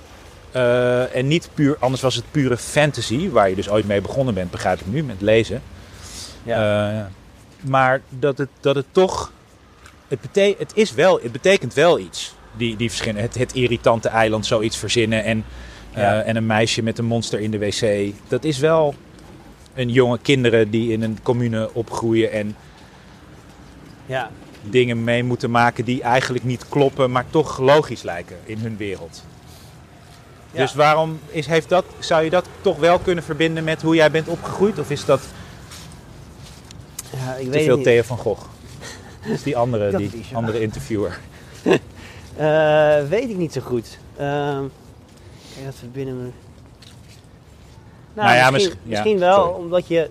Eh, en niet puur, anders was het pure fantasy, waar je dus ooit mee begonnen bent, begrijp ik nu, met lezen. Ja. Eh, maar dat het, dat het toch, het, bete het, is wel, het betekent wel iets. Die, die verschillen, het, het irritante eiland zoiets verzinnen en, eh, en een meisje met een monster in de wc. Dat is wel een jonge kinderen die in een commune opgroeien en ja. dingen mee moeten maken die eigenlijk niet kloppen, maar toch logisch lijken in hun wereld. Ja. Dus waarom is, heeft dat, zou je dat toch wel kunnen verbinden met hoe jij bent opgegroeid? Of is dat ja, ik te weet veel. Theo van Gogh? Dat is die andere, die is, ja. andere interviewer. Eh, weet ik niet zo goed. Ehm kijk, dat verbinden me. Nou, Nou ja, misschien, misschien- ja, misschien wel, sorry. omdat je,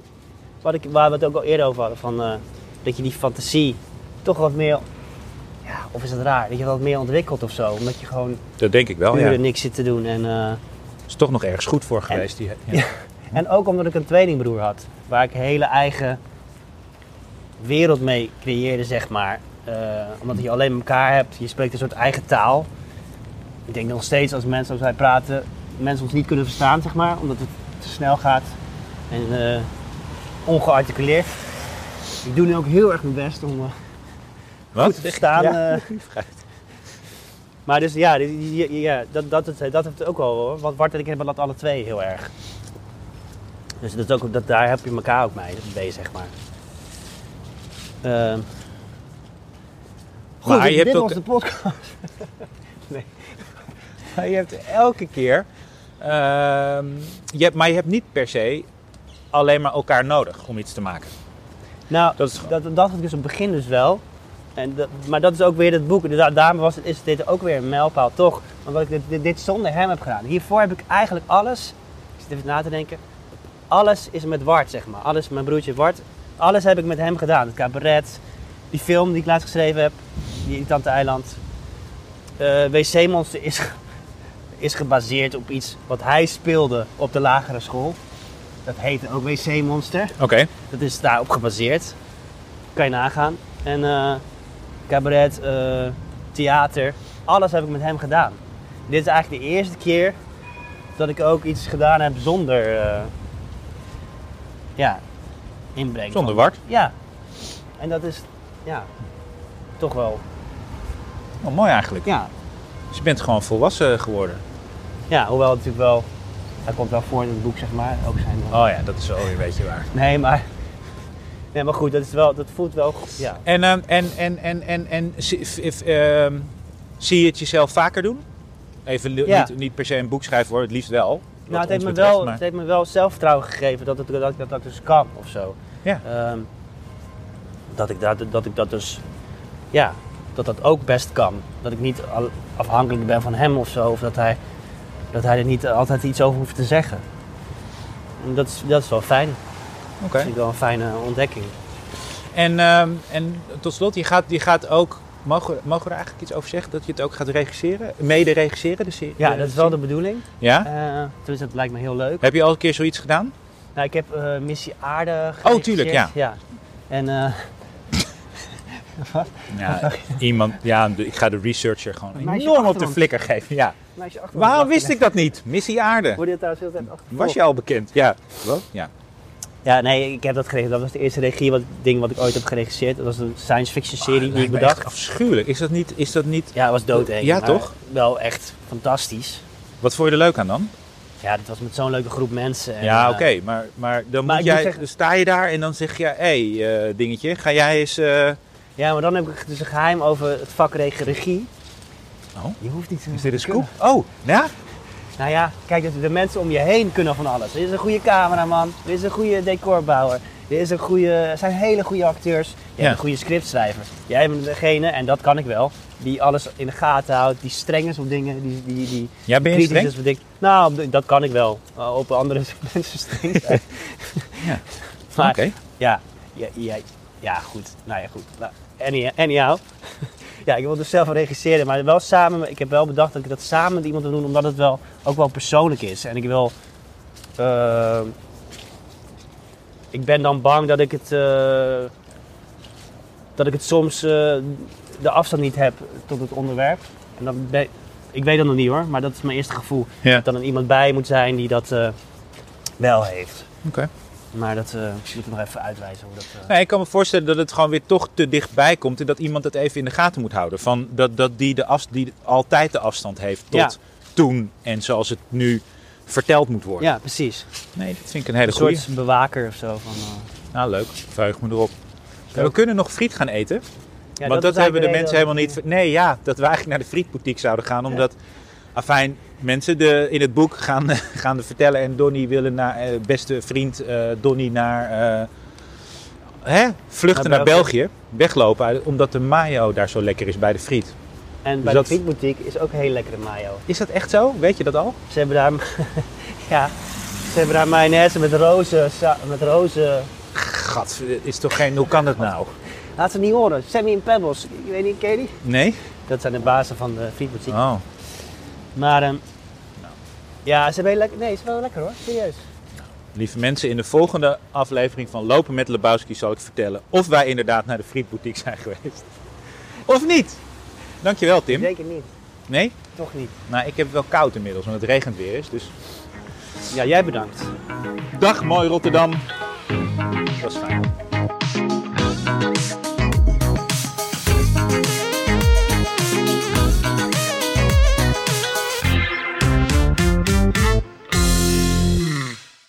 wat ik, waar we het ook al eerder over hadden, van, eh, dat je die fantasie toch wat meer, ja, of is het raar, dat je wat meer ontwikkelt of zo. Omdat je gewoon Dat denk ik wel, ja. niks zit te doen. En, eh, is toch nog ergens goed voor geweest. Die, ja. En ook omdat ik een tweelingbroer had, waar ik een hele eigen wereld mee creëerde, zeg maar. Eh, omdat je alleen met elkaar hebt, je spreekt een soort eigen taal. Ik denk nog steeds als mensen als wij praten, mensen ons niet kunnen verstaan, zeg maar, omdat het te snel gaat en eh, ongearticuleerd. Ik doe nu ook heel erg mijn best om Wat? Ja. eh. maar dus ja, ja dat, dat, dat, dat heeft het ook wel hoor. Want Bart en ik hebben dat alle twee heel erg. Dus dat is ook, dat, daar heb je elkaar ook mee, zeg maar. Ehm. Goed, Maar je dit hebt ook- was de podcast. Maar je hebt elke keer. ehm, je hebt, maar je hebt niet per se alleen maar elkaar nodig om iets te maken. Nou, Dat is dat, dat, had ik dus op het begin dus wel. En dat, maar dat is ook weer het boek. Da daarom was het, is dit ook weer een mijlpaal, toch? Omdat ik dit, dit, dit zonder hem heb gedaan. Hiervoor heb ik eigenlijk alles, ik zit even na te denken, alles is met Wart, zeg maar. Alles, mijn broertje Wart, alles heb ik met hem gedaan. Het cabaret, die film die ik laatst geschreven heb, die irritante eiland. Eh, WC Monster is, is gebaseerd op iets wat hij speelde op de lagere school. Dat heette ook WC Monster. Oké. Dat is daarop gebaseerd. Kan je nagaan. En eh, cabaret, eh, theater, alles heb ik met hem gedaan. Dit is eigenlijk de eerste keer dat ik ook iets gedaan heb zonder eh, ja, inbreng. Zonder Wart. Ja. En dat is ja, toch wel. Oh, mooi eigenlijk. Ja, Dus je bent gewoon volwassen geworden. ja, hoewel het natuurlijk wel. Hij komt wel voor in het boek, zeg maar. Ook zijn. Oh ja, dat is wel weer een beetje waar. Nee, maar. Nee, maar goed, dat, is wel, dat voelt wel goed. Ja. En, en, en, en, en, en zie- f- f- ehm, zie je het jezelf vaker doen? Even Ja. niet, niet per se een boek schrijven hoor, het liefst wel. Nou, het heeft, me betreft, wel, maar- het heeft me wel zelfvertrouwen gegeven dat, het, dat, dus kan of zo. Ja. Ehm, dat, ik dat, dat ik dat dus, ja, dat dat ook best kan. Dat ik niet afhankelijk ben van hem of zo. Of dat hij, dat hij er niet altijd iets over hoeft te zeggen. En dat is, dat is wel fijn. Oké. Dat vind ik wel een fijne ontdekking. En, ehm, en tot slot, je gaat, je gaat ook, mogen, we- mogen we er eigenlijk iets over zeggen? Dat je het ook gaat regisseren? Mede regisseren? De serie? Ja, dat is wel de bedoeling. Ja? Eh tenminste, dat lijkt me heel leuk. Heb je al een keer zoiets gedaan? Nou, ik heb eh, Missie Aarde Oh, geregisseerd. tuurlijk, ja. ja. En eh, Ja, iemand, ja, ik ga de researcher gewoon enorm op achter de flikker geven. Ja. achter Waarom wist ik dat niet? Missie Aarde. Word je trouwens heel tijd achtervolgd? Was je al bekend? Ja. Wat? Ja. Ja, nee, ik heb dat geregeld. Dat was de eerste regie wat, ding wat ik ooit heb geregisseerd. Dat was een science fiction serie die ik bedacht. afschuwelijk. Is dat niet, is dat niet... Ja, het was doodeng. Ja, toch? Wel echt fantastisch. Wat vond je er leuk aan dan? Ja, dit was met zo'n leuke groep mensen. En, ja, eh, oké. Maar, maar dan maar moet jij, zeggen- sta je daar en dan zeg je... Hé, hey, eh, dingetje, ga jij eens... eh, Ja, maar dan heb ik dus een geheim over het vak reg- regie. Oh. Je hoeft niet te Is dit een kunnen. scoop? Oh, ja? Nou ja, kijk, de, de mensen om je heen kunnen van alles. Er is een goede cameraman, er is een goede decorbouwer, er, is een goede, er zijn hele goede acteurs, je Ja. een goede scriptschrijver. Jij bent degene, en dat kan ik wel, die alles in de gaten houdt, die streng is op dingen, die, die, die Ja, ben je kritisch streng? is op dingen. Nou, dat kan ik wel. Uh, op andere mensen streng zijn. Ja. Oké. ja, ja, ja, ja, goed. Nou ja, goed. Nou, any- anyhow. Ja, ik wil dus zelf regisseren, maar wel samen. Ik heb wel bedacht dat ik dat samen met iemand wil doen, omdat het wel ook wel persoonlijk is. En ik wil. eh, ik ben dan bang dat ik het. eh, dat ik het soms eh, de afstand niet heb tot het onderwerp. En dan ben, ik weet dat nog niet hoor, maar dat is mijn eerste gevoel. Ja. Dat er een iemand bij moet zijn die dat wel heeft. Oké. Maar dat eh moet ik nog even uitwijzen hoe dat... eh, Nee, ik kan me voorstellen dat het gewoon weer toch te dichtbij komt en dat iemand het even in de gaten moet houden. Van dat, dat die, de af, die altijd de afstand heeft tot Ja. toen en zoals het nu verteld moet worden. Ja, precies. Nee, dat vind ik een hele Een goede. soort bewaker of zo. Van, eh, Nou, leuk. Vuig me erop. We kunnen nog friet gaan eten. ja, want dat, hebben de mensen helemaal niet... Nee, ja, dat we eigenlijk naar de frietboutique zouden gaan. Omdat, afijn, mensen de, in het boek gaan, gaan de vertellen... en Donnie willen naar, eh, beste vriend eh Donnie naar... eh, hè? Vluchten naar, Naar België. België. Weglopen, omdat de mayo daar zo lekker is bij de friet. En dus bij dat- de frietboutique is ook een hele lekkere mayo. Is dat echt zo? Weet je dat al? Ze hebben daar... ja, ze hebben daar mayonaise met rozen... Met rozen... Gat, is toch geen... Hoe kan dat nou? Laat ze niet horen. Sammy en Pebbles. Ik weet niet, ken je die? Nee? Dat zijn de bazen van de frietboutique. Oh. Maar... ehm, ja, ze hebben lekker... Nee, ze wel lekker hoor. Serieus. Lieve mensen, in de volgende aflevering van Lopen met Lebowski zal ik vertellen of wij inderdaad naar de frietboutique zijn geweest. Of niet. Dankjewel Tim. Zeker niet. Nee? Toch niet. Nou, ik heb het wel koud inmiddels, want het regent weer eens. Dus Ja, jij bedankt. dag mooi Rotterdam. Dat was fijn.